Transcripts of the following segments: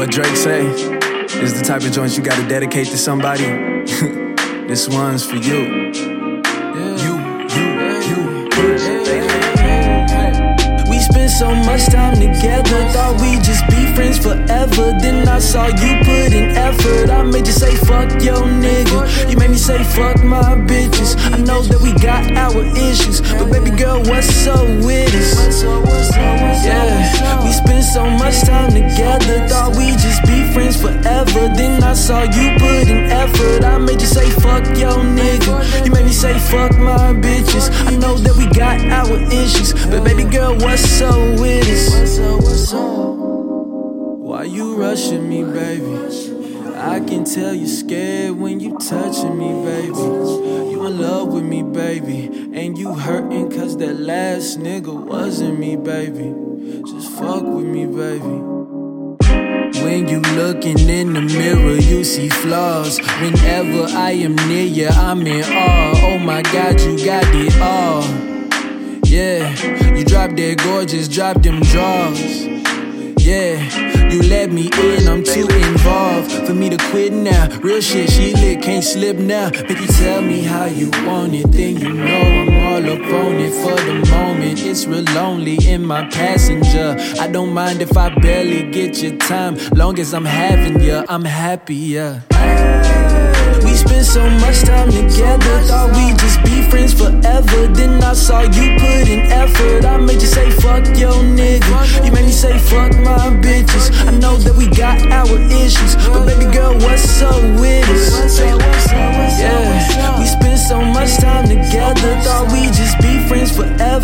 What Drake say is the type of joints you gotta dedicate to somebody. this one's for you. You, you, you. We spent so much time together, thought we'd just be friends forever. Then I saw you put in effort. I made you say fuck yo nigga. You made me say fuck my bitches. I know that we got our issues, but baby girl, what's up with us? Yeah, we spent so much time together, saw you put in effort. I made you say fuck yo nigga. You made me say fuck my bitches. I know that we got our issues, but baby girl, what's up with us? Why you rushing me, baby? I can tell you scared when you touching me, baby. You in love with me, baby. And you hurting cause that last nigga wasn't me, baby. Just fuck with me, baby. When you looking in the mirror, you see flaws. Whenever I am near you, I'm in awe. Oh my god, you got it all. Yeah, you drop that gorgeous, drop them draws. Yeah, you let me in, I'm too involved for me to quit now. Real shit, she lit, can't slip now. Make you tell me how you want it, then you know For the moment. It's real lonely in my passenger. I don't mind if I barely get your time, long as I'm having you, I'm happier. We spent so much time together, thought we'd just be friends forever. Then I saw you put in effort. I made you say fuck yo nigga. You made me say fuck my bitches. I know that we got our issues, but baby girl, what's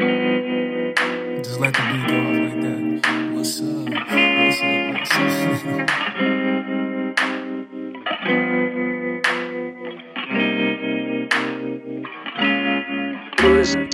Just let the beat go off like that. What's up? What's up? What's up? What's up?